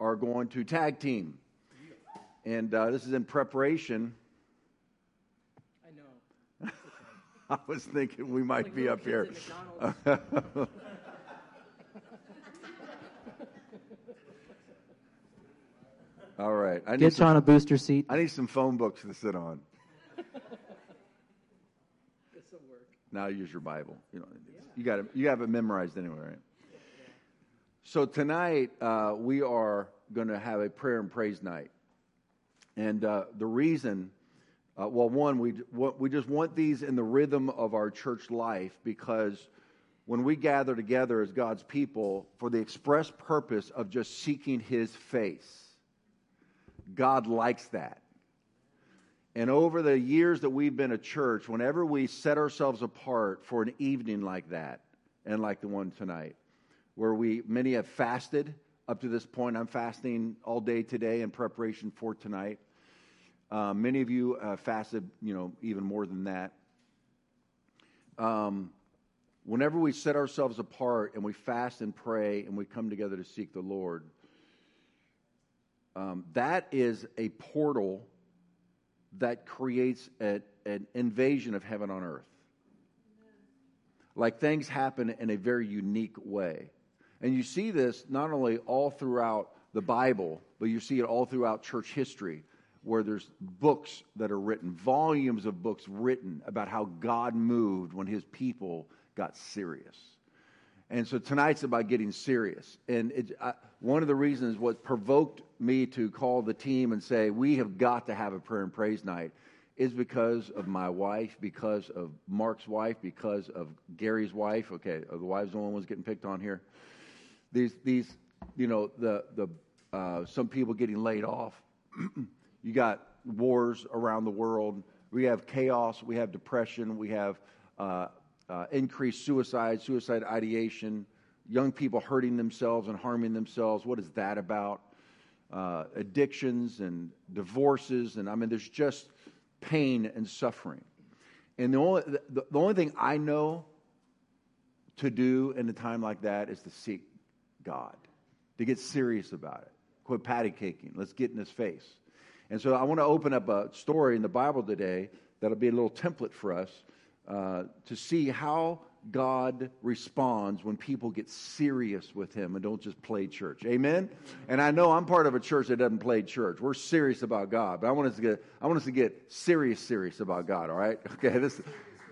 are going to tag team. And uh, this is in preparation. I know. I was thinking we might Like be up here. kids at McDonald's. All right. I need, Get some, Sean a booster seat. I need some phone books to sit on. This will work. Now use your Bible. You know, you got it. You have it memorized anyway, right? So tonight uh, we are going to have a prayer and praise night, and uh, the reason, uh, well, one, we we just want these in the rhythm of our church life because when we gather together as God's people for the express purpose of just seeking His face, God likes that. And over the years that we've been a church, whenever we set ourselves apart for an evening like that, and like the one tonight, where we many have fasted up to this point, I'm fasting all day today in preparation for tonight. Uh, many of you uh, fasted, you know, even more than that. Um, whenever we set ourselves apart and we fast and pray and we come together to seek the Lord, um, that is a portal that creates a, an invasion of heaven on earth. Like things happen in a very unique way. And you see this not only all throughout the Bible, but you see it all throughout church history, where there's books that are written, volumes of books written about how God moved when his people got serious. And so tonight's about getting serious. And it, I, one of the reasons what provoked me to call the team and say, we have got to have a prayer and praise night is because of my wife, because of Mark's wife, because of Gary's wife. Okay, the wives the only ones getting picked on here? These, these, you know, the, the, uh, some people getting laid off. you got wars around the world. We have chaos. We have depression. We have uh, uh, increased suicide, suicide ideation, young people hurting themselves and harming themselves. What is that about? Uh, addictions and divorces, and I mean, there's just pain and suffering. And the only, the, the only thing I know to do in a time like that is to seek God, to get serious about it. Quit patty caking. Let's get in His face. And so I want to open up a story in the Bible today that'll be a little template for us uh, to see how God responds when people get serious with Him and don't just play church. Amen. And I know I'm part of a church that doesn't play church. We're serious about God, but I want us to get I want us to get serious, serious about God. All right. Okay. This is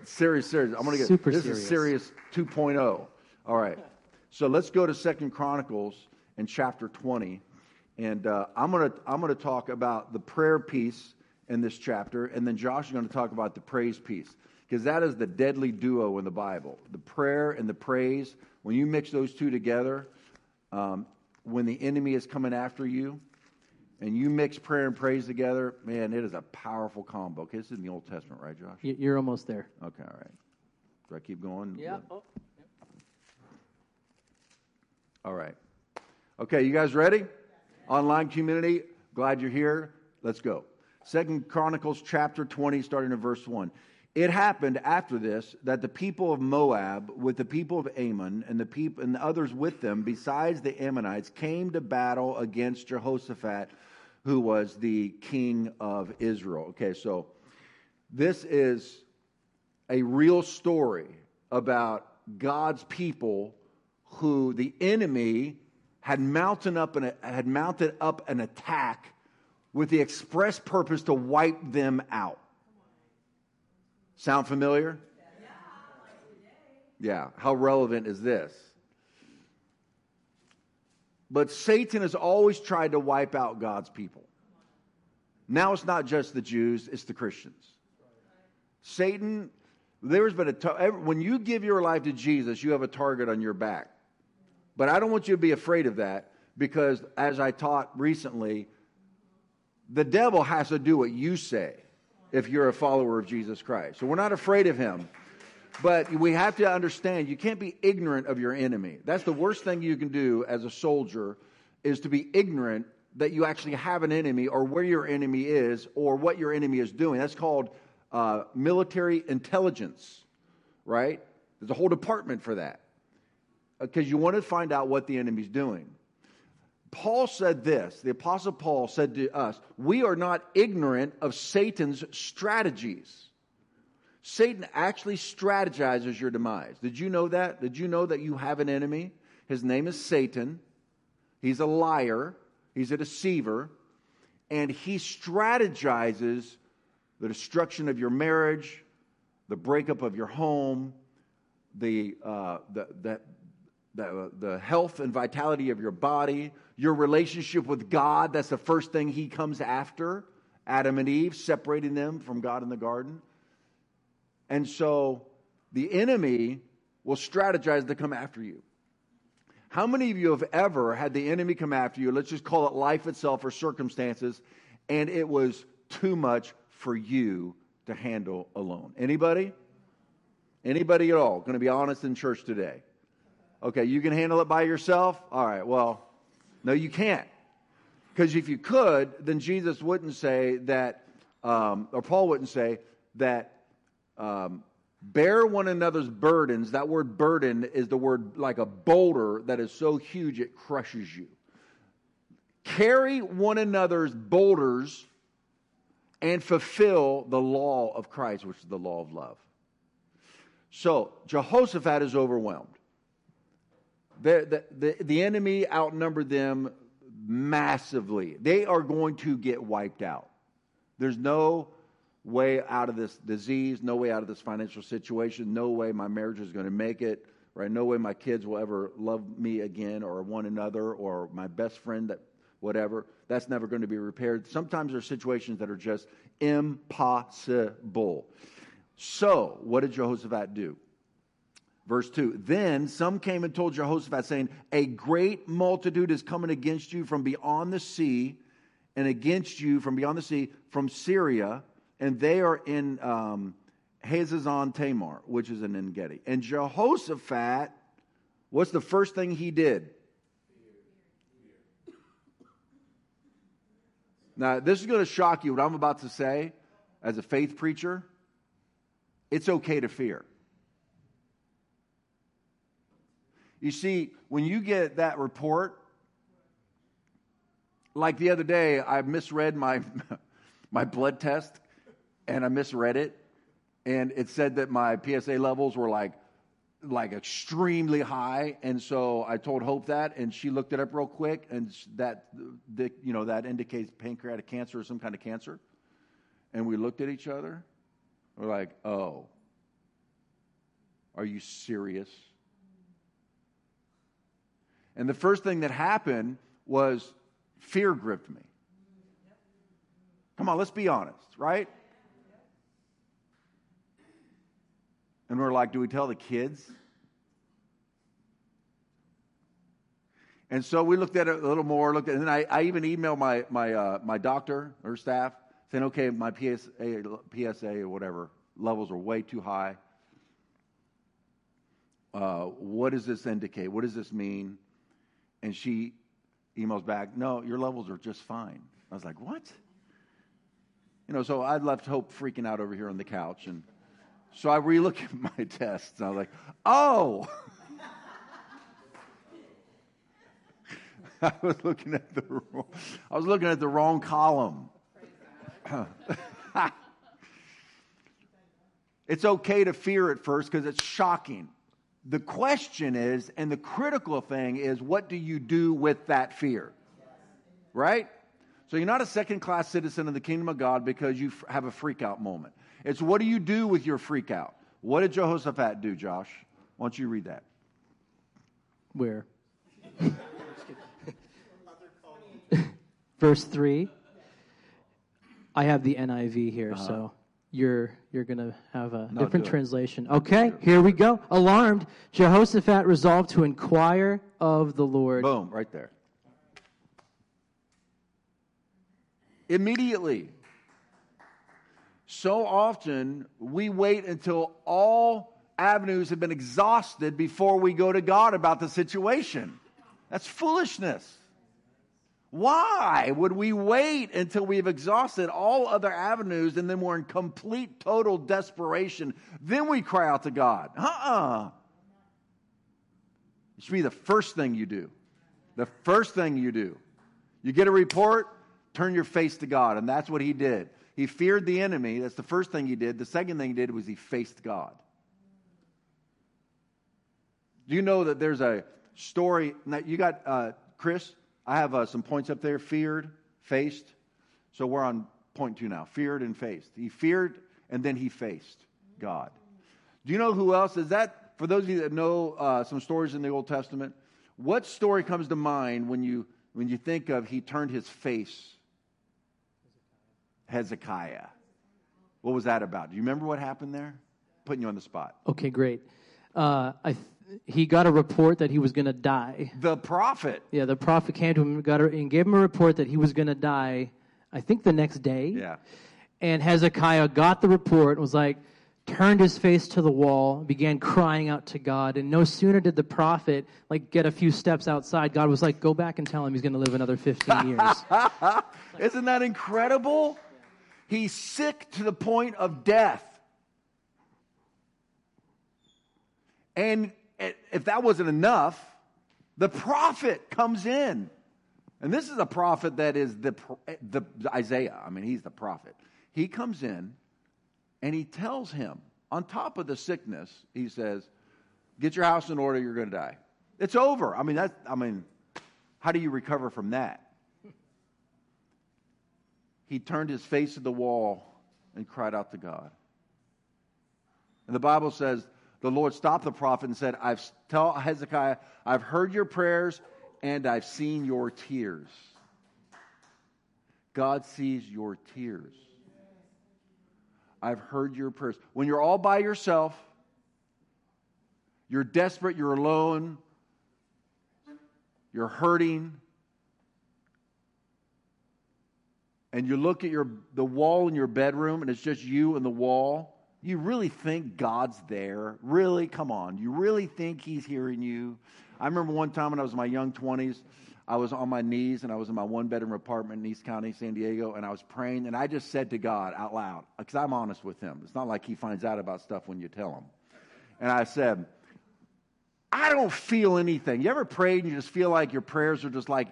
serious, serious. I'm going to get Super this serious. is serious 2.0. All right. So let's go to Second Chronicles in chapter 20, and uh, I'm going to I'm going to talk about the prayer piece in this chapter, and then Josh is going to talk about the praise piece because that is the deadly duo in the Bible. The prayer and the praise. When you mix those two together, um, when the enemy is coming after you, and you mix prayer and praise together, man, it is a powerful combo. Okay, this is in the Old Testament, right, Josh? You're almost there. Okay, all right. Do I keep going? Yeah. Oh, All right. Okay, you guys ready? Online community, glad you're here. Let's go. Second Chronicles chapter 20, starting in verse 1. It happened after this that the people of Moab, with the people of Ammon and the people and the others with them, besides the Ammonites, came to battle against Jehoshaphat, who was the king of Israel. Okay, so this is a real story about God's people who the enemy had mounted up an, had mounted up an attack with the express purpose to wipe them out. Sound familiar? Yeah. How relevant is this? But Satan has always tried to wipe out God's people. Now it's not just the Jews, it's the Christians. Satan, there's been a, when you give your life to Jesus, you have a target on your back. But I don't want you to be afraid of that because, as I taught recently, the devil has to do what you say if you're a follower of Jesus Christ. So we're not afraid of him. But we have to understand you can't be ignorant of your enemy. That's the worst thing you can do as a soldier is to be ignorant that you actually have an enemy or where your enemy is or what your enemy is doing. That's called uh, military intelligence, right? There's a whole department for that because you want to find out what the enemy's doing. Paul said this, the Apostle Paul said to us, We are not ignorant of Satan's strategies. Satan actually strategizes your demise. Did you know that? Did you know that you have an enemy? His name is Satan. He's a liar, he's a deceiver, and he strategizes the destruction of your marriage, the breakup of your home, the, uh, the, the, the, the health and vitality of your body, your relationship with God. That's the first thing he comes after Adam and Eve, separating them from God in the garden. And so the enemy will strategize to come after you. How many of you have ever had the enemy come after you? Let's just call it life itself or circumstances, and it was too much for you to handle alone. Anybody? Anybody at all? Going to be honest in church today. Okay, you can handle it by yourself? All right, well, no, you can't. Because if you could, then Jesus wouldn't say that, um, or Paul wouldn't say that um, bear one another's burdens. That word burden is the word like a boulder that is so huge it crushes you. Carry one another's boulders and fulfill the law of Christ, which is the law of love. So Jehoshaphat is overwhelmed. The, the, the, enemy outnumbered them massively. They are going to get wiped out. There's no way out of this disease, no way out of this financial situation, no way my marriage is going to make it, right? No way my kids will ever love me again or one another or my best friend that whatever. That's never going to be repaired. Sometimes there are situations that are just impossible. So, what did Jehoshaphat do? Verse 2 Then some came and told Jehoshaphat, saying, A great multitude is coming against you from beyond the sea, and against you from beyond the sea, from Syria, and they are in um, Hazazon Tamar, which is in Engedi. And Jehoshaphat, what's the first thing he did? Now, this is going to shock you what I'm about to say as a faith preacher. It's okay to fear. You see, when you get that report, like the other day, I misread my, my blood test and I misread it. And it said that my PSA levels were like, like extremely high. And so I told Hope that, and she looked it up real quick, and that, the, you know, that indicates pancreatic cancer or some kind of cancer. And we looked at each other. We're like, oh, are you serious? And the first thing that happened was fear gripped me. Come on, let's be honest, right? And we're like, do we tell the kids? And so we looked at it a little more. Looked at, and then I, I even emailed my my uh, my doctor, or staff, saying, okay, my PSA PSA or whatever levels are way too high. Uh, what does this indicate? What does this mean? And she emails back, no, your levels are just fine. I was like, what? You know, so I left Hope freaking out over here on the couch. And so I relook at my tests. And I was like, oh. I was looking at the I was looking at the wrong column. it's okay to fear at first because it's shocking. The question is, and the critical thing is, what do you do with that fear? Right? So you're not a second class citizen of the kingdom of God because you have a freak out moment. It's what do you do with your freak out? What did Jehoshaphat do, Josh? Why don't you read that? Where? Verse 3. I have the NIV here, uh-huh. so you're you're going to have a no, different translation. Okay, here we go. Alarmed, Jehoshaphat resolved to inquire of the Lord. Boom, right there. Immediately. So often we wait until all avenues have been exhausted before we go to God about the situation. That's foolishness. Why would we wait until we've exhausted all other avenues and then we're in complete, total desperation? Then we cry out to God. Uh uh-uh. uh It should be the first thing you do. The first thing you do. You get a report, turn your face to God. And that's what he did. He feared the enemy. That's the first thing he did. The second thing he did was he faced God. Do you know that there's a story? Now, you got, uh, Chris, I have uh, some points up there feared, faced. So we're on point two now feared and faced. He feared and then he faced God. Do you know who else is that? For those of you that know uh, some stories in the Old Testament, what story comes to mind when you when you think of he turned his face? Hezekiah. What was that about? Do you remember what happened there? Putting you on the spot. Okay, great. Uh, I th- he got a report that he was going to die. The prophet. Yeah, the prophet came to him got a, and gave him a report that he was going to die. I think the next day. Yeah. And Hezekiah got the report and was like, turned his face to the wall, began crying out to God. And no sooner did the prophet like get a few steps outside, God was like, "Go back and tell him he's going to live another 15 years." Isn't that incredible? He's sick to the point of death. And if that wasn't enough, the prophet comes in. And this is a prophet that is the, the Isaiah. I mean, he's the prophet. He comes in and he tells him, on top of the sickness, he says, Get your house in order, you're going to die. It's over. I mean, that's, I mean, how do you recover from that? He turned his face to the wall and cried out to God. And the Bible says the Lord stopped the prophet and said, I've tell Hezekiah, I've heard your prayers and I've seen your tears. God sees your tears. I've heard your prayers. When you're all by yourself, you're desperate, you're alone, you're hurting, and you look at your the wall in your bedroom and it's just you and the wall, you really think God's there? Really? Come on. You really think he's hearing you? I remember one time when I was in my young 20s, I was on my knees and I was in my one bedroom apartment in East County, San Diego, and I was praying and I just said to God out loud, because I'm honest with him. It's not like he finds out about stuff when you tell him. And I said, I don't feel anything. You ever prayed and you just feel like your prayers are just like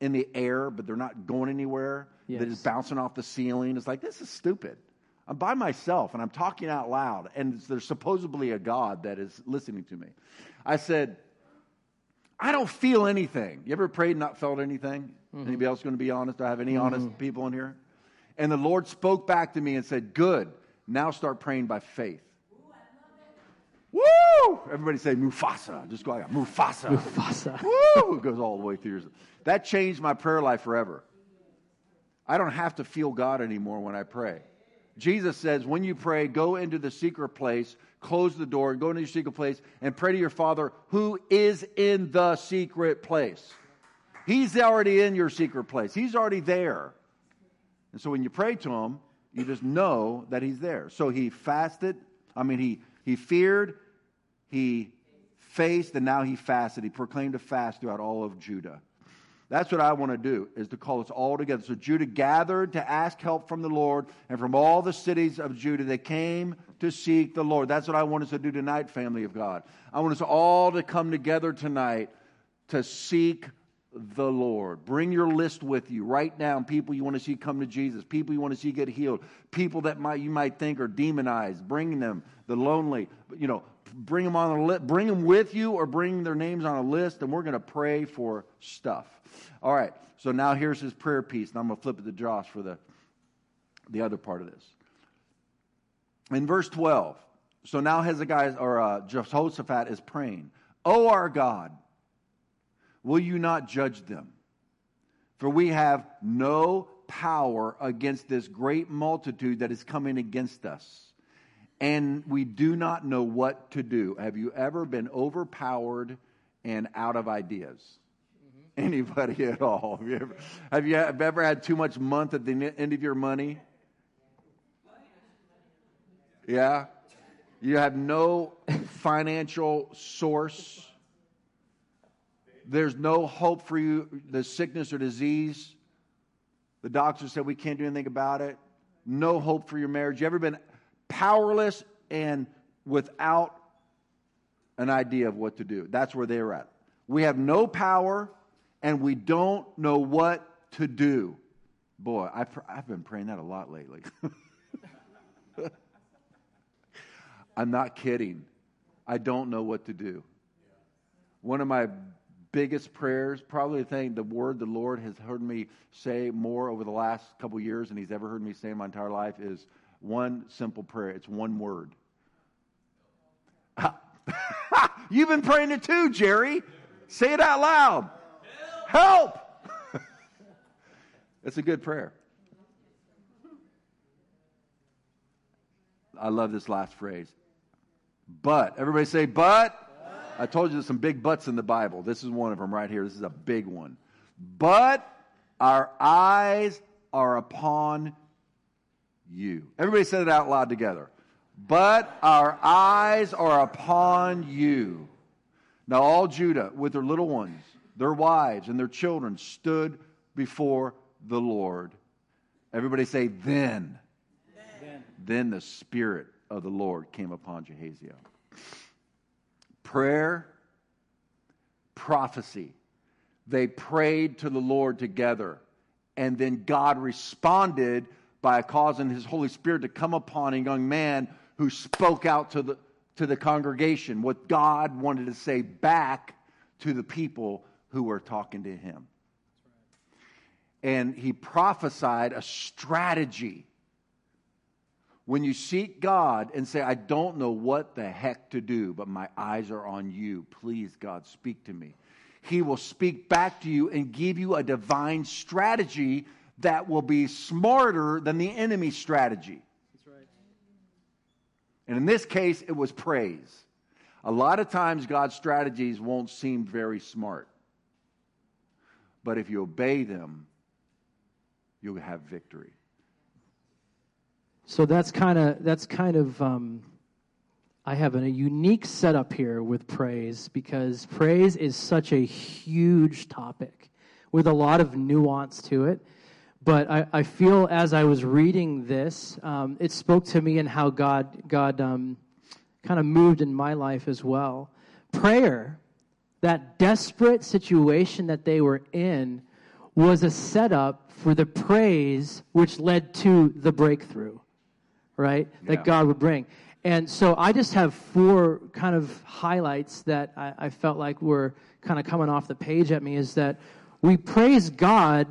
in the air, but they're not going anywhere? Yes. They're just bouncing off the ceiling. It's like, this is stupid. I'm by myself and I'm talking out loud, and there's supposedly a God that is listening to me. I said, I don't feel anything. You ever prayed and not felt anything? Mm-hmm. Anybody else going to be honest? Do I have any mm-hmm. honest people in here? And the Lord spoke back to me and said, Good. Now start praying by faith. Woo! Everybody say Mufasa. Just go like Mufasa. Mufasa. Woo! It goes all the way through. Yours. That changed my prayer life forever. I don't have to feel God anymore when I pray. Jesus says, when you pray, go into the secret place, close the door, go into your secret place, and pray to your Father who is in the secret place. He's already in your secret place, He's already there. And so when you pray to Him, you just know that He's there. So He fasted, I mean, He, he feared, He faced, and now He fasted. He proclaimed a fast throughout all of Judah. That's what I want to do, is to call us all together. So Judah gathered to ask help from the Lord, and from all the cities of Judah, they came to seek the Lord. That's what I want us to do tonight, family of God. I want us all to come together tonight to seek the Lord. Bring your list with you. Write down people you want to see come to Jesus, people you want to see get healed, people that might, you might think are demonized. Bring them, the lonely, you know, bring them on a list, bring them with you or bring their names on a list, and we're going to pray for stuff. All right, so now here's his prayer piece, and I'm going to flip it to Josh for the, the other part of this. In verse 12, so now Hezekiah, or uh, Jehoshaphat is praying, O our God, will you not judge them? For we have no power against this great multitude that is coming against us and we do not know what to do. Have you ever been overpowered and out of ideas? Mm-hmm. Anybody at all? Have you, ever, have you ever had too much month at the end of your money? Yeah? You have no financial source. There's no hope for you, the sickness or disease. The doctor said we can't do anything about it. No hope for your marriage. You ever been powerless and without an idea of what to do. That's where they're at. We have no power and we don't know what to do. Boy, I I've been praying that a lot lately. I'm not kidding. I don't know what to do. One of my biggest prayers, probably the thing, the word the Lord has heard me say more over the last couple years than He's ever heard me say in my entire life is one simple prayer. It's one word. You've been praying it too, Jerry. Say it out loud. Help! It's a good prayer. I love this last phrase. But, everybody say, but. I told you there's some big buts in the Bible. This is one of them right here. This is a big one. But our eyes are upon you. Everybody said it out loud together. But our eyes are upon you. Now, all Judah, with their little ones, their wives, and their children, stood before the Lord. Everybody say, then. Then, then the Spirit of the Lord came upon Jahaziel. Prayer, prophecy. They prayed to the Lord together, and then God responded by causing His Holy Spirit to come upon a young man who spoke out to the, to the congregation what God wanted to say back to the people who were talking to him. And he prophesied a strategy. When you seek God and say, I don't know what the heck to do, but my eyes are on you, please, God, speak to me. He will speak back to you and give you a divine strategy that will be smarter than the enemy's strategy. That's right. And in this case, it was praise. A lot of times, God's strategies won't seem very smart. But if you obey them, you'll have victory. So that's kind of that's kind of um, I have a unique setup here with praise because praise is such a huge topic with a lot of nuance to it. But I, I feel as I was reading this, um, it spoke to me and how God, God um, kind of moved in my life as well. Prayer, that desperate situation that they were in, was a setup for the praise which led to the breakthrough, right? Yeah. That God would bring. And so I just have four kind of highlights that I, I felt like were kind of coming off the page at me is that we praise God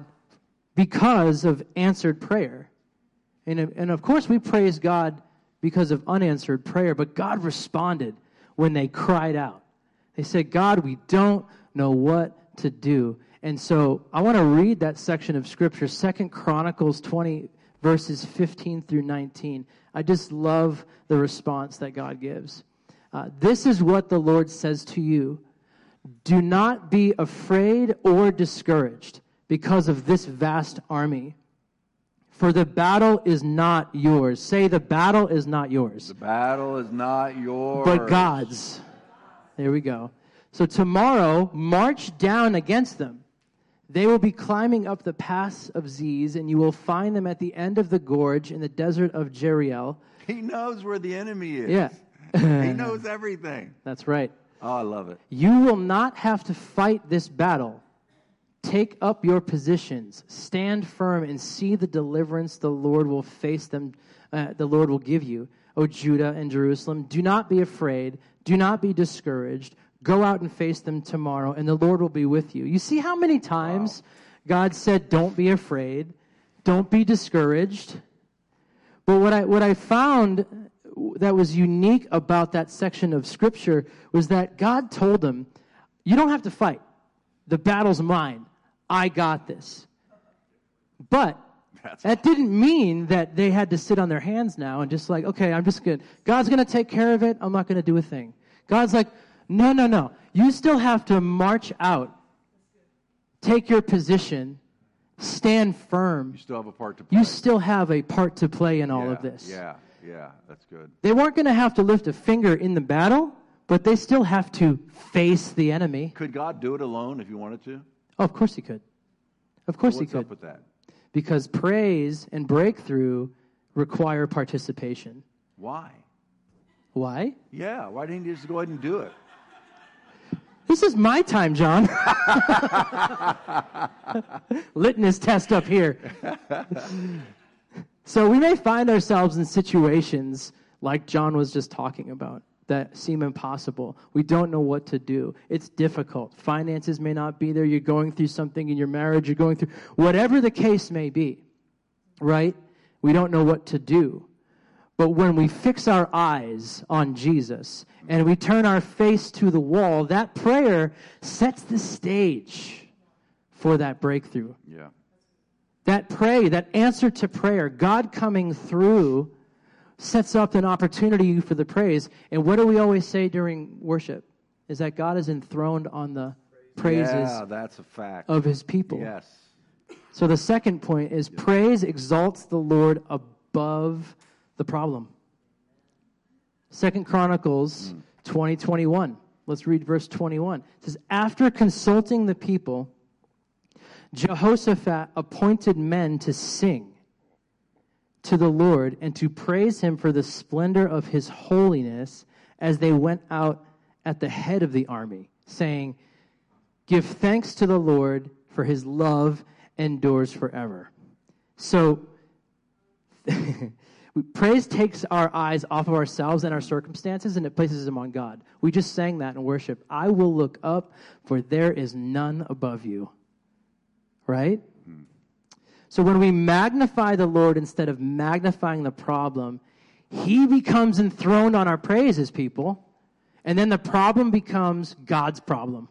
because of answered prayer. And, and of course, we praise God because of unanswered prayer, but God responded when they cried out. They said, God, we don't know what to do. And so I want to read that section of Scripture, Second Chronicles 20, verses 15 through 19. I just love the response that God gives. Uh, this is what the Lord says to you Do not be afraid or discouraged because of this vast army. For the battle is not yours. Say, the battle is not yours. The battle is not yours. But God's. There we go. So tomorrow, march down against them. They will be climbing up the pass of Ziz, and you will find them at the end of the gorge in the desert of Jeruel. He knows where the enemy is. Yeah. he knows everything. That's right. Oh, I love it. You will not have to fight this battle Take up your positions, stand firm, and see the deliverance the Lord will face them. Uh, the Lord will give you, O Judah and Jerusalem. Do not be afraid. Do not be discouraged. Go out and face them tomorrow, and the Lord will be with you. You see how many times wow. God said, "Don't be afraid. Don't be discouraged." But what I what I found that was unique about that section of Scripture was that God told them, "You don't have to fight. The battle's mine." I got this. But That's that didn't mean that they had to sit on their hands now and just like, okay, I'm just good. God's going to take care of it. I'm not going to do a thing. God's like, no, no, no. You still have to march out, take your position, stand firm. You still have a part to play. You still have a part to play in all yeah, of this. Yeah, yeah, that's good. They weren't going to have to lift a finger in the battle, but they still have to face the enemy. Could God do it alone if he wanted to? Oh, of course he could. Of course What's he could. What's up with that? Because praise and breakthrough require participation. Why? Why? Yeah, why didn't you just go ahead and do it? This is my time, John. Litmus test up here. so we may find ourselves in situations like John was just talking about that seem impossible. We don't know what to do. It's difficult. Finances may not be there. You're going through something in your marriage. You're going through whatever the case may be, right? We don't know what to do. But when we fix our eyes on Jesus and we turn our face to the wall, that prayer sets the stage for that breakthrough. Yeah. That pray, that answer to prayer, God coming through sets up an opportunity for the praise. And what do we always say during worship? Is that God is enthroned on the praises Yeah, that's a fact. of his people. Yes. So the second point is praise exalts the Lord above the problem. Second Chronicles hmm. 20, 21. Let's read verse 21. It says, After consulting the people, Jehoshaphat appointed men to sing to the Lord and to praise him for the splendor of his holiness as they went out at the head of the army, saying, Give thanks to the Lord, for his love endures forever. So, praise takes our eyes off of ourselves and our circumstances and it places them on God. We just sang that in worship. I will look up, for there is none above you. Right? So when we magnify the Lord instead of magnifying the problem, He becomes enthroned on our praises, people. And then the problem becomes God's problem.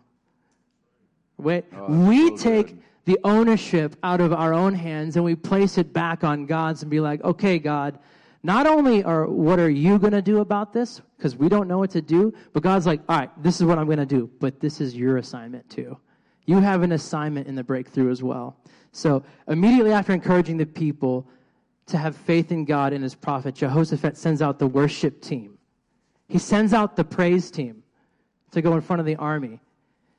Wait, Oh, we so take good. the ownership out of our own hands and we place it back on God's and be like, okay, God, not only are what are you going to do about this because we don't know what to do, but God's like, all right, this is what I'm going to do, but this is your assignment too. You have an assignment in the breakthrough as well. So immediately after encouraging the people to have faith in God and his prophet, Jehoshaphat sends out the worship team. He sends out the praise team to go in front of the army.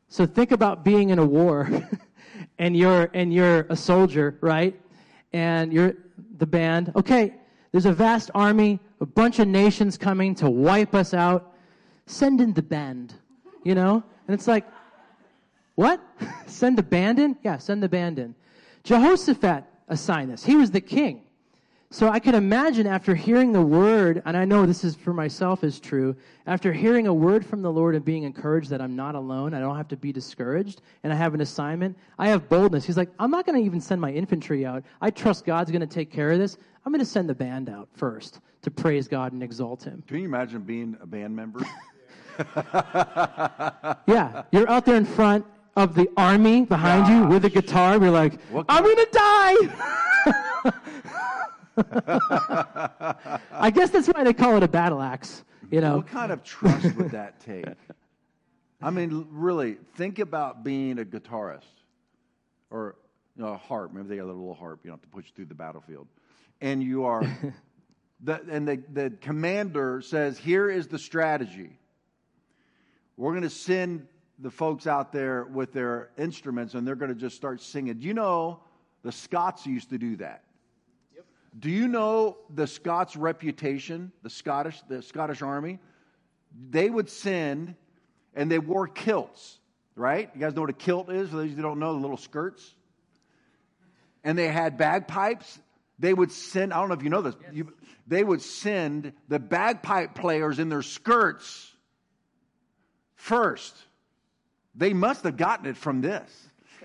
So think about being in a war and you're and you're a soldier, right? And you're the band. Okay, there's a vast army, a bunch of nations coming to wipe us out. Send in the band, you know? And it's like, what? send the band in? Yeah, send the band in. Jehoshaphat assigned this. He was the king. So I can imagine after hearing the word, and I know this is for myself is true, after hearing a word from the Lord and being encouraged that I'm not alone, I don't have to be discouraged, and I have an assignment, I have boldness. He's like, I'm not going to even send my infantry out. I trust God's going to take care of this. I'm going to send the band out first to praise God and exalt Him. Can you imagine being a band member? Yeah, you're out there in front of the army behind you with a guitar. We're like, I'm going to die. I guess that's why they call it a battle axe. You know, What kind of trust would that take? I mean, really, think about being a guitarist or you know, a harp. Maybe they got a little harp, you know, to push through the battlefield. And you are, the, and the, the commander says, Here is the strategy. We're going to send the folks out there with their instruments and they're going to just start singing. Do you know the Scots used to do that? Yep. Do you know the Scots' reputation, the Scottish, the Scottish army? They would send, and they wore kilts, right? You guys know what a kilt is? For those who don't know, the little skirts. And they had bagpipes. They would send, I don't know if you know this, you, they would send the bagpipe players in their skirts first. They must have gotten it from this.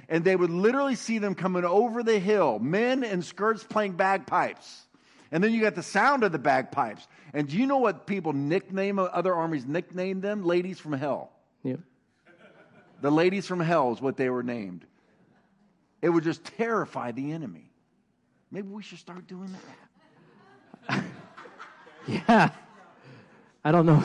And they would literally see them coming over the hill, men in skirts playing bagpipes. And then you got the sound of the bagpipes. And do you know what people nickname, other armies nicknamed them? Ladies from hell. yeah. The ladies from hell is what they were named. It would just terrify the enemy. Maybe we should start doing that. yeah. I don't know.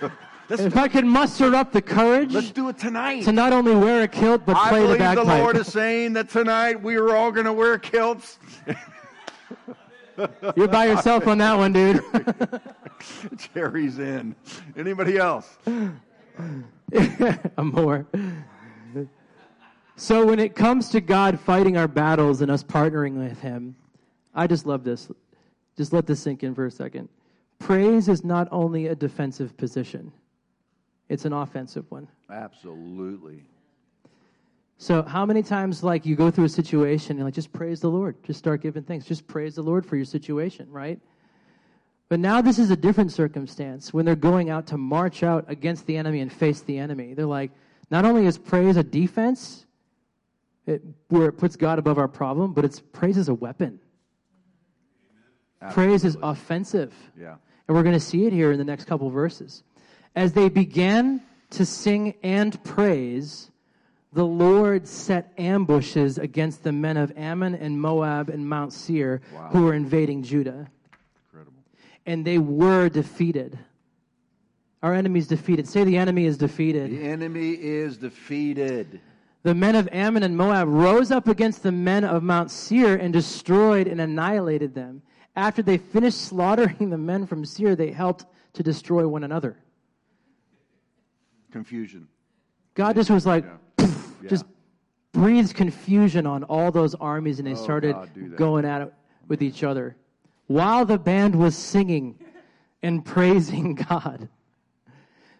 if I can muster up the courage Let's do it tonight. to not only wear a kilt but I play the bagpipe. I believe the. Lord is saying that tonight we are all going to wear kilts. You're by yourself on that one, dude. Jerry's in. Anybody else? I'm more. So when it comes to God fighting our battles and us partnering with Him, I just love this. Just let this sink in for a second. Praise is not only a defensive position, it's an offensive one. Absolutely. So, how many times, like, you go through a situation and, like, just praise the Lord? Just start giving thanks. Just praise the Lord for your situation, right? But now this is a different circumstance when they're going out to march out against the enemy and face the enemy. They're like, not only is praise a defense, it, where it puts God above our problem, but it's praise is a weapon. Absolutely. Praise is offensive. Yeah. And we're going to see it here in the next couple verses. As they began to sing and praise, the Lord set ambushes against the men of Ammon and Moab and Mount Seir wow. who were invading Judah. Incredible. And they were defeated. Our enemy's defeated. Say the enemy is defeated. The enemy is defeated. The men of Ammon and Moab rose up against the men of Mount Seir and destroyed and annihilated them. After they finished slaughtering the men from Seir, they helped to destroy one another. Confusion. God just was like, yeah yeah. just breathes confusion on all those armies and they oh, started God, going at it with each other while the band was singing and praising God.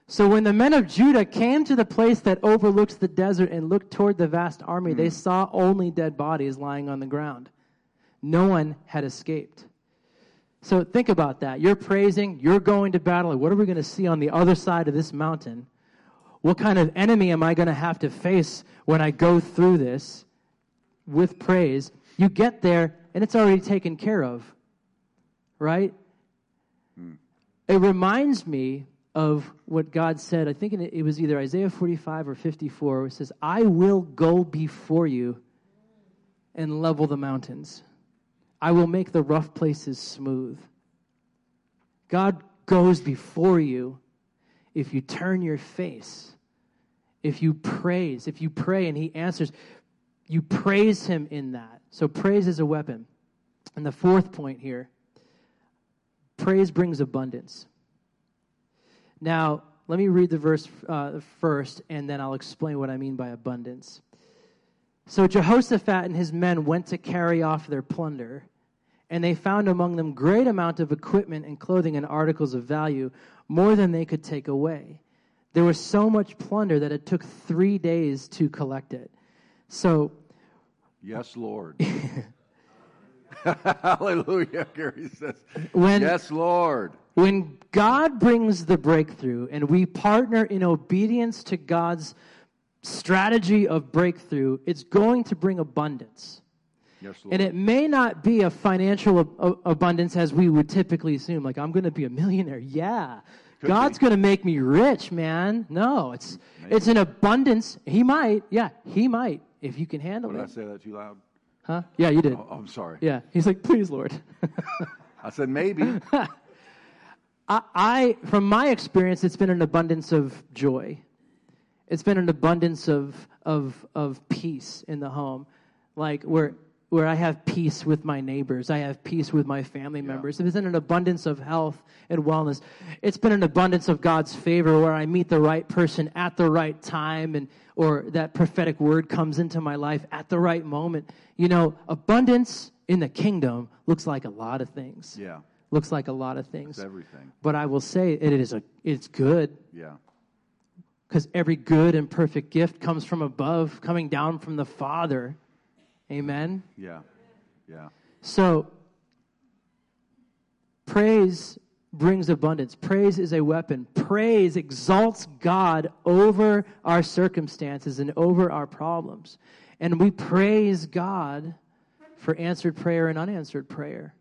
So when the men of Judah came to the place that overlooks the desert and looked toward the vast army, mm. they hmm. saw only dead bodies lying on the ground. No one had escaped. So think about that. You're praising, you're going to battle. What are we going to see on the other side of this mountain? What kind of enemy am I going to have to face when I go through this with praise? You get there and it's already taken care of, right? Hmm. It reminds me of what God said. I think it was either Isaiah 45 or 54, where it says, I will go before you and level the mountains. I will make the rough places smooth. God goes before you if you turn your face if you praise, if you pray and he answers, you praise him in that. So praise is a weapon. And the fourth point here praise brings abundance. Now, let me read the verse uh, first, and then I'll explain what I mean by abundance. So Jehoshaphat and his men went to carry off their plunder, and they found among them great amount of equipment and clothing and articles of value, more than they could take away. There was so much plunder that it took three days to collect it. So. Yes, Lord. Hallelujah, Gary says. When, yes, Lord. When God brings the breakthrough and we partner in obedience to God's strategy of breakthrough, it's going to bring abundance. Yes, Lord. And it may not be a financial ab- abundance as we would typically assume, like, I'm going to be a millionaire. Yeah. Could God's going to make me rich, man. No, it's Maybe. it's an abundance. He might, yeah, he might if you can handle did it. Did I say that too loud? Huh? Yeah, you did. Oh, I'm sorry. Yeah, he's like, please, Lord. I said maybe. I, I, from my experience, it's been an abundance of joy. It's been an abundance of of of peace in the home, like where where I have peace with my neighbors, I have peace with my family members. Yeah. It's been an abundance of health and wellness. It's been an abundance of God's favor where I meet the right person at the right time and or that prophetic word comes into my life at the right moment. You know, abundance in the kingdom looks like a lot of things. Yeah. Looks like a lot of things. It's everything. But I will say it is a it's good. Yeah. Because every good and perfect gift comes from above, coming down from the Father Amen? Yeah. Yeah. So, praise brings abundance. Praise is a weapon. Praise exalts God over our circumstances and over our problems. And we praise God for answered prayer and unanswered prayer.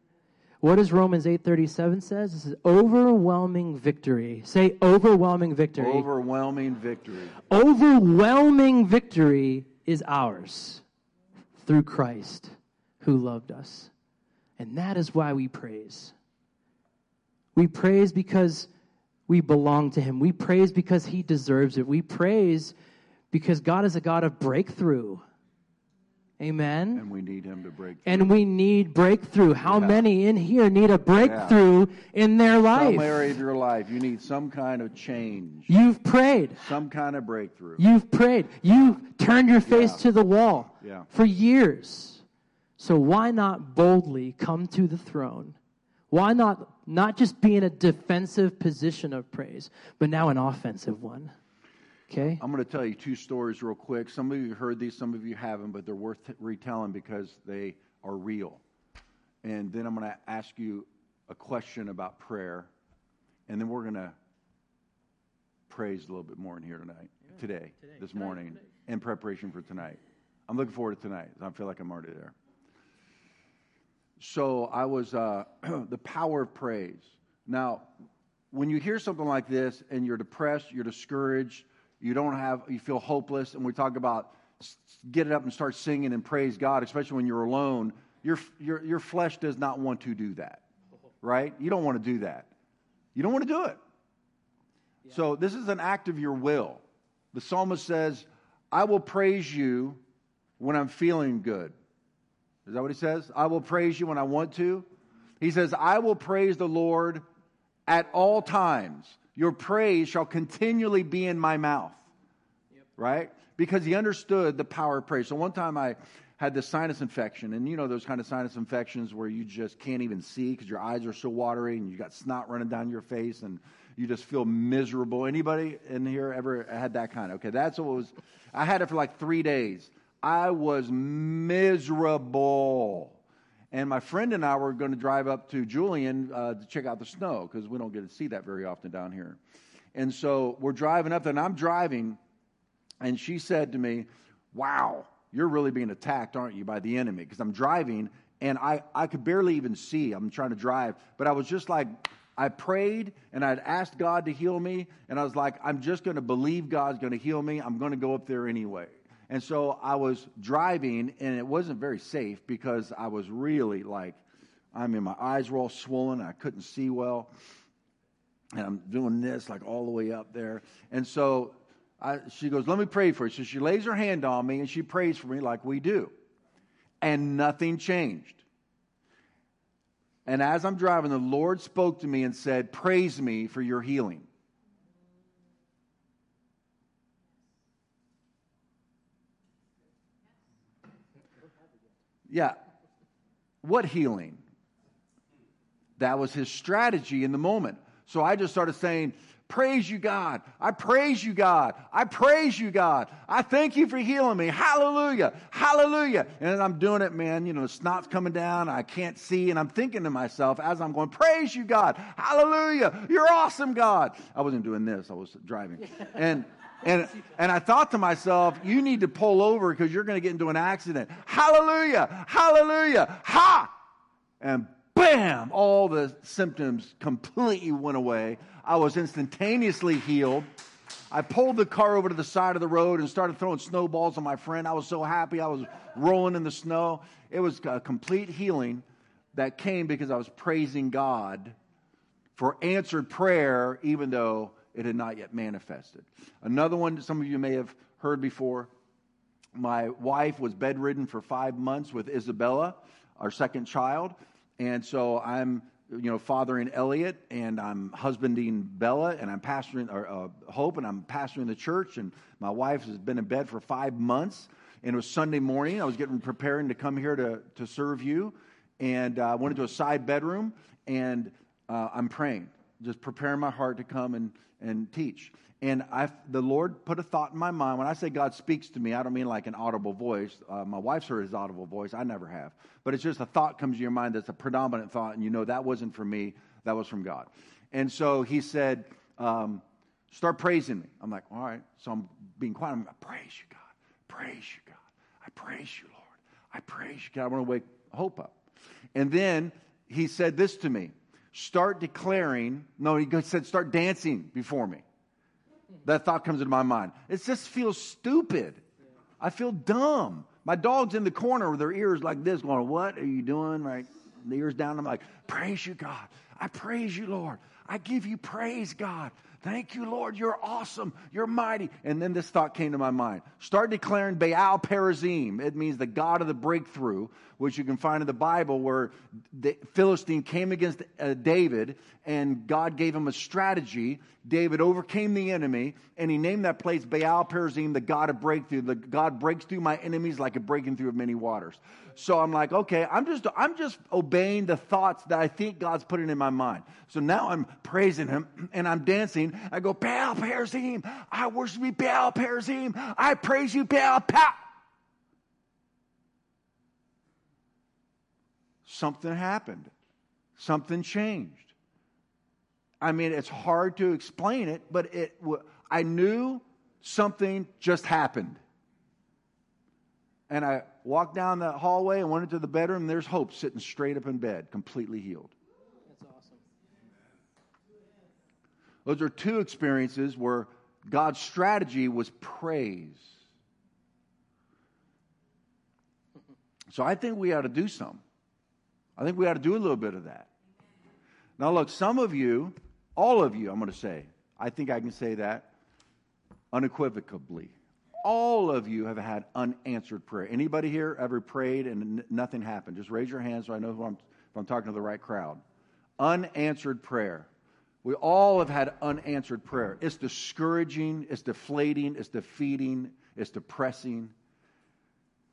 What does Romans 8:37 says? This is overwhelming victory. Say overwhelming victory. Overwhelming victory. Overwhelming victory is ours through Christ who loved us. And that is why we praise. We praise because we belong to Him. We praise because He deserves it. We praise because God is a God of breakthrough. Amen. And we need him to break through. And we need breakthrough. How yeah. many in here need a breakthrough yeah. in their life? Some area of your life, you need some kind of change. You've prayed. Some kind of breakthrough. You've prayed. You've turned your face yeah. to the wall for years. So why not boldly come to the throne? Why not not just be in a defensive position of praise, but now an offensive one. Okay? I'm going to tell you two stories real quick. Some of you heard these, some of you haven't, but they're worth retelling because they are real. And then I'm going to ask you a question about prayer, and then we're going to praise a little bit more in here tonight, yeah, today, today, this tonight, morning, today. in preparation for tonight. I'm looking forward to tonight. I feel like I'm already there. So I was uh, the power of praise. Now, when you hear something like this and you're depressed, you're discouraged, you don't have, you feel hopeless, and we talk about get it up and start singing and praise God, especially when you're alone. Your, your, your flesh does not want to do that, right? You don't want to do that. You don't want to do it. Yeah. So this is an act of your will. The psalmist says, I will praise you when I'm feeling good. Is that what he says? I will praise you when I want to. He says, I will praise the Lord at all times. Your praise shall continually be in my mouth. Yep. Right? Because he understood the power of praise. So one time I had this sinus infection, and you know those kind of sinus infections where you just can't even see because your eyes are so watery and you got snot running down your face and you just feel miserable. Anybody in here ever had that kind? Okay, that's what was. I had it for like three days. I was miserable. And my friend and I were going to drive up to Julian uh, to check out the snow because we don't get to see that very often down here. And so we're driving up there, and I'm driving, and she said to me, Wow, you're really being attacked, aren't you, by the enemy? Because I'm driving, and I, I could barely even see. I'm trying to drive, but I was just like, I prayed and I'd asked God to heal me, and I was like, I'm just going to believe God's going to heal me. I'm going to go up there anyway. And so I was driving, and it wasn't very safe because I was really like, I mean, my eyes were all swollen. I couldn't see well. And I'm doing this like all the way up there. And so I, she goes, Let me pray for you. So she lays her hand on me and she prays for me like we do. And nothing changed. And as I'm driving, the Lord spoke to me and said, Praise me for your healing. Yeah. What healing? That was his strategy in the moment. So I just started saying, Praise you, God. I praise you, God. I praise you, God. I thank you for healing me. Hallelujah. Hallelujah. And I'm doing it, man. You know, the snot's coming down. I can't see. And I'm thinking to myself as I'm going, Praise you, God. Hallelujah. You're awesome, God. I wasn't doing this, I was driving. And and, and I thought to myself, you need to pull over because you're going to get into an accident. Hallelujah! Hallelujah! Ha! And bam! All the symptoms completely went away. I was instantaneously healed. I pulled the car over to the side of the road and started throwing snowballs on my friend. I was so happy. I was rolling in the snow. It was a complete healing that came because I was praising God for answered prayer, even though it had not yet manifested. Another one some of you may have heard before. My wife was bedridden for five months with Isabella, our second child. And so I'm, you know, fathering Elliot and I'm husbanding Bella and I'm pastoring or, uh, Hope and I'm pastoring the church. And my wife has been in bed for five months. And it was Sunday morning. I was getting preparing to come here to, to serve you. And uh, I went into a side bedroom and uh, I'm praying, just preparing my heart to come and and teach. And I, the Lord put a thought in my mind. When I say God speaks to me, I don't mean like an audible voice. Uh, my wife's heard his audible voice. I never have. But it's just a thought comes to your mind that's a predominant thought, and you know that wasn't from me, that was from God. And so he said, um, Start praising me. I'm like, All right. So I'm being quiet. I'm like, Praise you, God. Praise you, God. I praise you, Lord. I praise you, God. I want to wake hope up. And then he said this to me start declaring. No, he said, start dancing before me. That thought comes into my mind. It just feels stupid. I feel dumb. My dog's in the corner with their ears like this, going, What are you doing? Right? The ears down. I'm like, Praise you, God. I praise you, Lord. I give you praise, God. Thank you, Lord. You're awesome. You're mighty. And then this thought came to my mind. Start declaring Baal Perazim. It means the God of the breakthrough, which you can find in the Bible, where the Philistine came against uh, David and God gave him a strategy. David overcame the enemy and he named that place Baal Perazim, the God of breakthrough. The God breaks through my enemies like a breaking through of many waters. So I'm like, okay, I'm just, I'm just obeying the thoughts that I think God's putting in my mind. So now I'm praising him and I'm dancing. I go, Baal Perazim, I worship you, Baal Perazim. I praise you, Baal Pow. Something happened. Something changed. I mean, it's hard to explain it, but it, I knew something just happened. And I walked down the hallway and went into the bedroom, and there's Hope sitting straight up in bed, completely healed. That's awesome. Those are two experiences where God's strategy was praise. So I think we ought to do some. I think we ought to do a little bit of that. Now, look, some of you, all of you, I'm going to say, I think I can say that unequivocally all of you have had unanswered prayer. Anybody here ever prayed and n- nothing happened? Just raise your hand so I know if I'm, if I'm talking to the right crowd. Unanswered prayer. We all have had unanswered prayer. It's discouraging, it's deflating, it's defeating, it's depressing.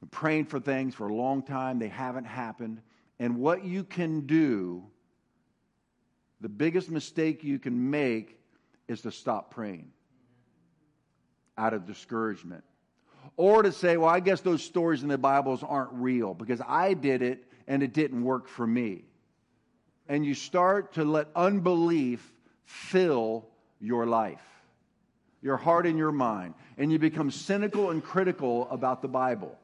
We're praying for things for a long time, they haven't happened. And what you can do, the biggest mistake you can make is to stop praying out of discouragement. Or to say, well, I guess those stories in the Bibles aren't real because I did it and it didn't work for me. And you start to let unbelief fill your life, your heart and your mind. And you become cynical and critical about the Bible.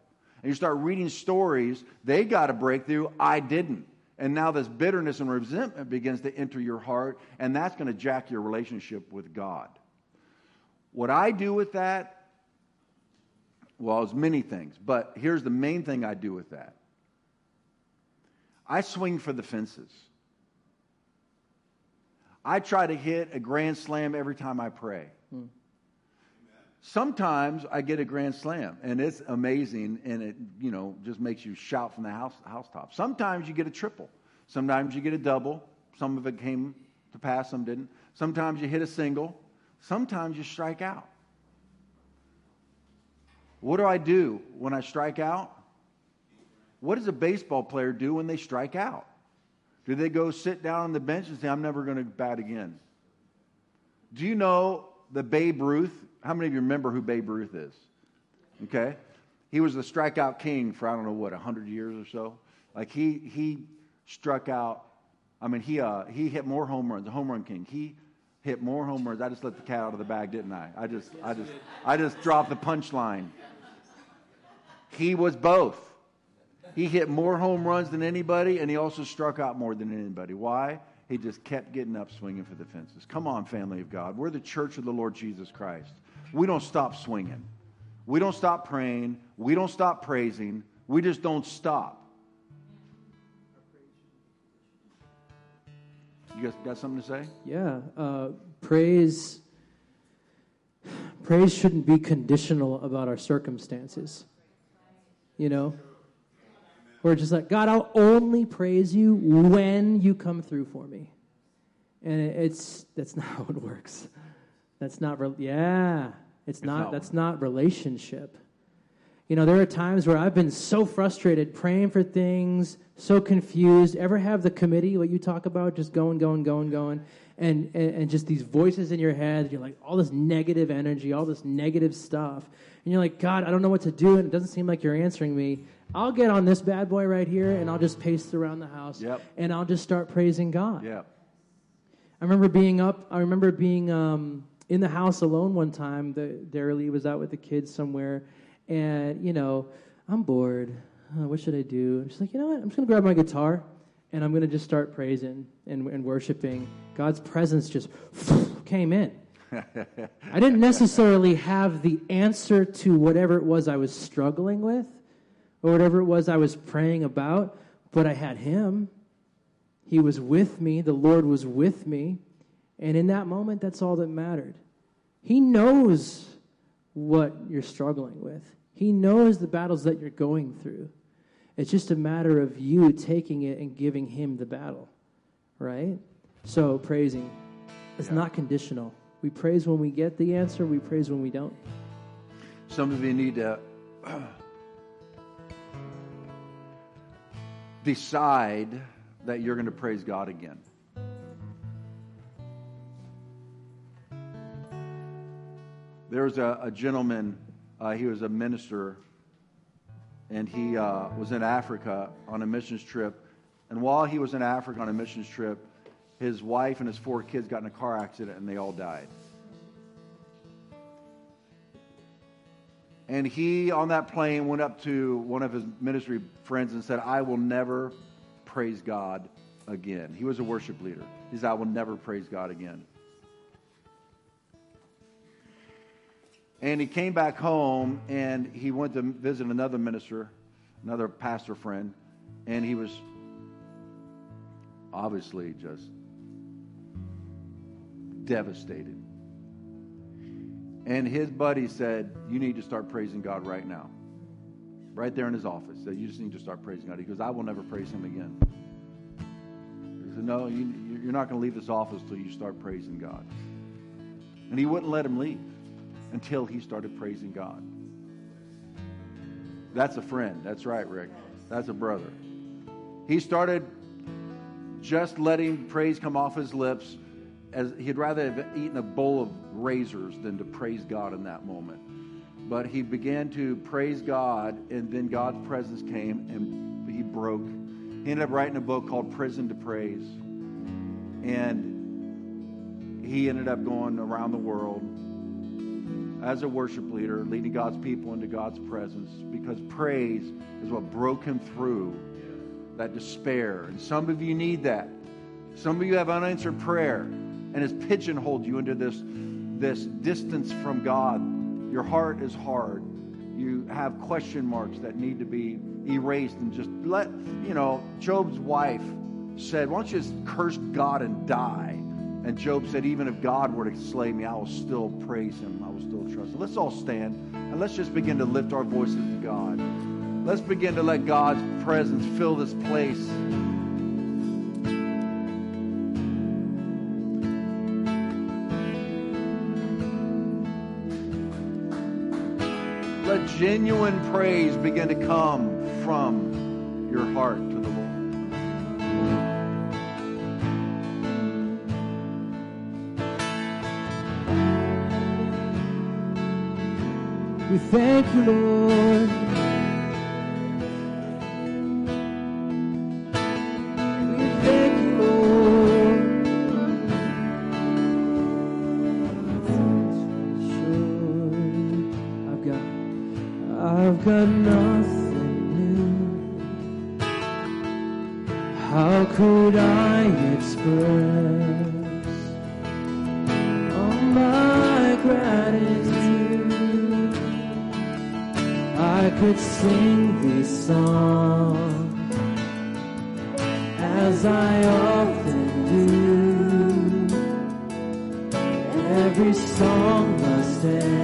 And you start reading stories, they got a breakthrough, I didn't. And now this bitterness and resentment begins to enter your heart, and that's going to jack your relationship with God. What I do with that, well, it's many things, but here's the main thing I do with that I swing for the fences. I try to hit a grand slam every time I pray. Hmm. Sometimes I get a grand slam and it's amazing and it, you know, just makes you shout from the house housetop. Sometimes you get a triple. Sometimes you get a double. Some of it came to pass, some didn't. Sometimes you hit a single. Sometimes you strike out. What do I do when I strike out? What does a baseball player do when they strike out? Do they go sit down on the bench and say, I'm never going to bat again? Do you know the Babe Ruth? How many of you remember who Babe Ruth is? Okay. He was the strikeout king for, I don't know what, 100 years or so. Like he, he struck out, I mean, he, uh, he hit more home runs, the home run king. He hit more home runs. I just let the cat out of the bag, didn't I? I just, I just, I just dropped the punchline. He was both. He hit more home runs than anybody, and he also struck out more than anybody. Why? He just kept getting up swinging for the fences. Come on, family of God. We're the church of the Lord Jesus Christ. We don't stop swinging. We don't stop praying. We don't stop praising. We just don't stop. You guys got something to say? Yeah. Uh, praise. Praise shouldn't be conditional about our circumstances. You know? We're just like, God, I'll only praise you when you come through for me. And it's that's not how it works. That's not re- yeah. It's, it's not, not that's not relationship. You know, there are times where I've been so frustrated praying for things, so confused. Ever have the committee, what you talk about, just going, going, going, going, and, and, and just these voices in your head, you're like, all this negative energy, all this negative stuff. And you're like, God, I don't know what to do, and it doesn't seem like you're answering me. I'll get on this bad boy right here, and I'll just pace around the house, yep. and I'll just start praising God. Yep. I remember being up, I remember being um, in the house alone one time. The, Darely was out with the kids somewhere and, you know, I'm bored. Uh, what should I do? And she's like, you know what? I'm just going to grab my guitar and I'm going to just start praising and, and worshiping. God's presence just came in. I didn't necessarily have the answer to whatever it was I was struggling with or whatever it was I was praying about, but I had Him. He was with me. The Lord was with me. And in that moment, that's all that mattered. He knows what you're struggling with, He knows the battles that you're going through. It's just a matter of you taking it and giving Him the battle, right? So, praising is yeah. not conditional. We praise when we get the answer, we praise when we don't. Some of you need to decide that you're going to praise God again. There was a, a gentleman, uh, he was a minister, and he uh, was in Africa on a missions trip. And while he was in Africa on a missions trip, his wife and his four kids got in a car accident and they all died. And he, on that plane, went up to one of his ministry friends and said, I will never praise God again. He was a worship leader. He said, I will never praise God again. And he came back home and he went to visit another minister, another pastor friend, and he was obviously just devastated. And his buddy said, You need to start praising God right now. Right there in his office. Said, You just need to start praising God. He goes, I will never praise him again. He said, No, you, you're not going to leave this office until you start praising God. And he wouldn't let him leave until he started praising God. That's a friend. That's right, Rick. That's a brother. He started just letting praise come off his lips as he'd rather have eaten a bowl of razors than to praise God in that moment. But he began to praise God, and then God's presence came and he broke. He ended up writing a book called Prison to Praise. And he ended up going around the world as a worship leader, leading God's people into God's presence because praise is what broke him through that despair. And some of you need that. Some of you have unanswered prayer and has pigeonholed you into this, this distance from God. Your heart is hard. You have question marks that need to be erased and just let, you know, Job's wife said, Why don't you just curse God and die? And Job said, Even if God were to slay me, I will still praise him. I will still trust him. Let's all stand and let's just begin to lift our voices to God. Let's begin to let God's presence fill this place. Let genuine praise begin to come from your heart We thank you, Lord. We thank you, Lord. I've got, I've got nothing new. How could I express all my gratitude? I could sing this song as I often do. Every song must end,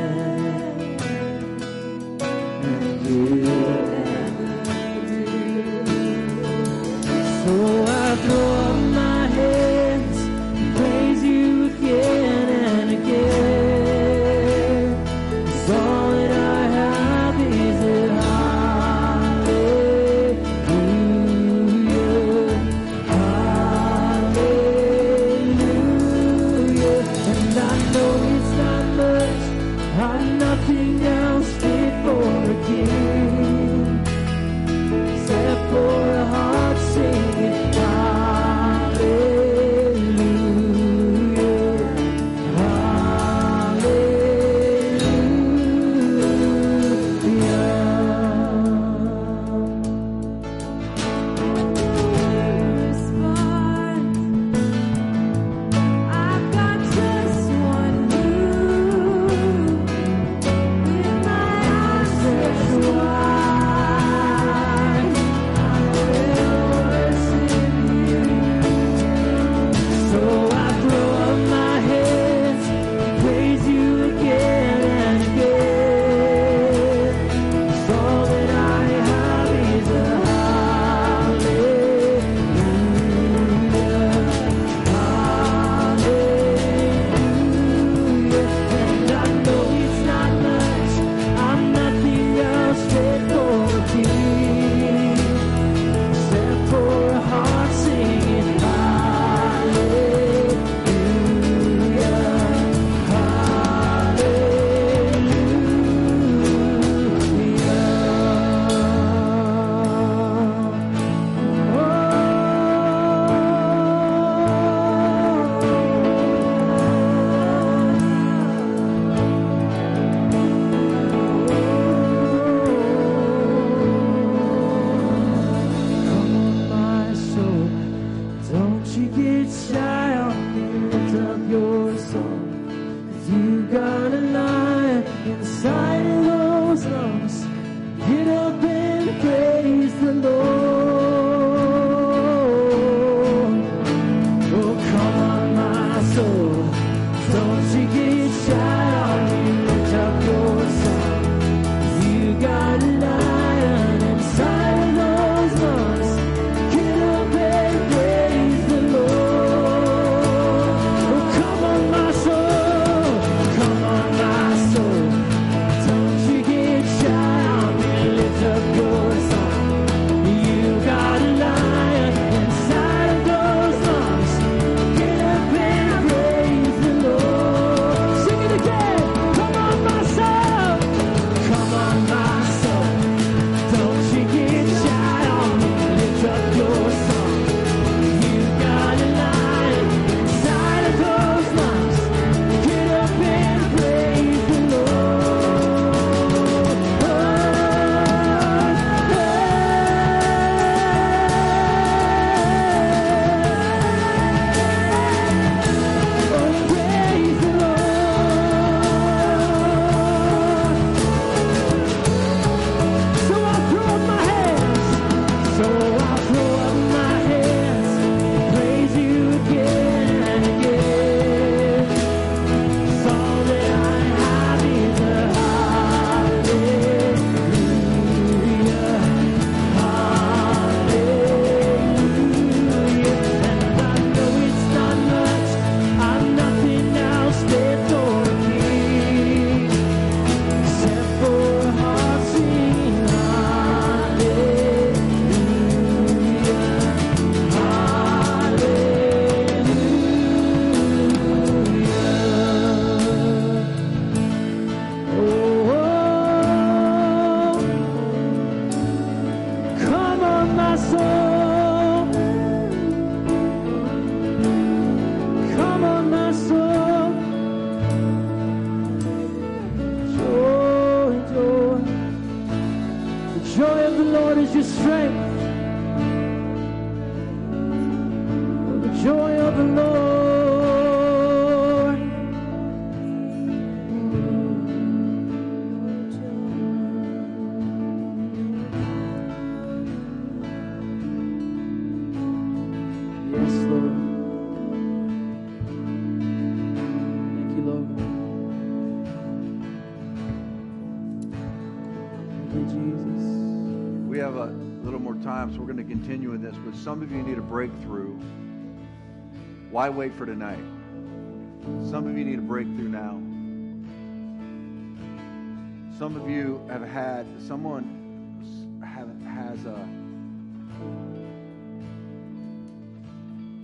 breakthrough. Why wait for tonight? Some of you need a breakthrough now. Some of you have had someone have, has a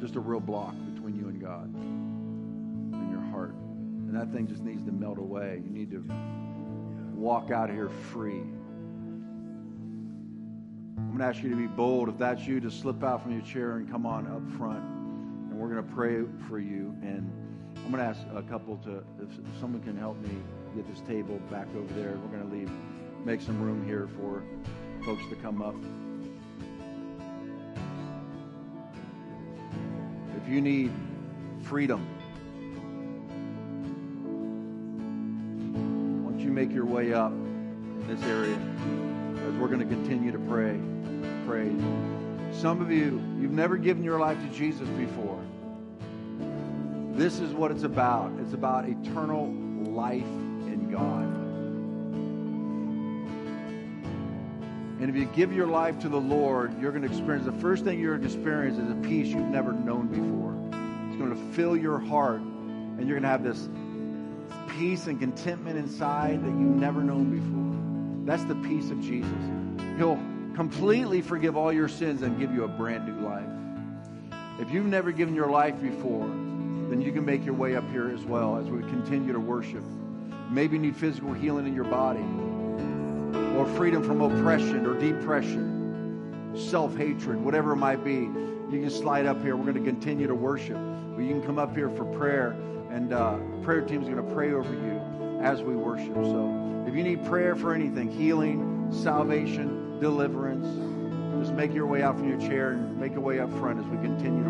just a real block between you and God in your heart, and that thing just needs to melt away. You need to walk out of here free. I'm going to ask you to be bold. If that's you, to slip out from your chair and come on up front. And we're going to pray for you. And I'm going to ask a couple to, if, someone can help me get this table back over there, we're going to leave, make some room here for folks to come up. If you need freedom, why don't you make your way up in this area we're going to continue to pray. Pray. Some of you, you've never given your life to Jesus before. This is what it's about. It's about eternal life in God. And if you give your life to the Lord, you're going to experience the first thing you're going to experience is a peace you've never known before. It's going to fill your heart, and you're going to have this peace and contentment inside that you've never known before. That's the peace of Jesus. He'll completely forgive all your sins and give you a brand new life. If you've never given your life before, then you can make your way up here as well as we continue to worship. Maybe you need physical healing in your body or freedom from oppression or depression, self hatred, whatever it might be. You can slide up here. We're going to continue to worship. Or you can come up here for prayer, and uh, prayer team is going to pray over you as we worship. So if you need prayer for anything, healing, salvation, deliverance, just make your way out from your chair and make your way up front as we continue.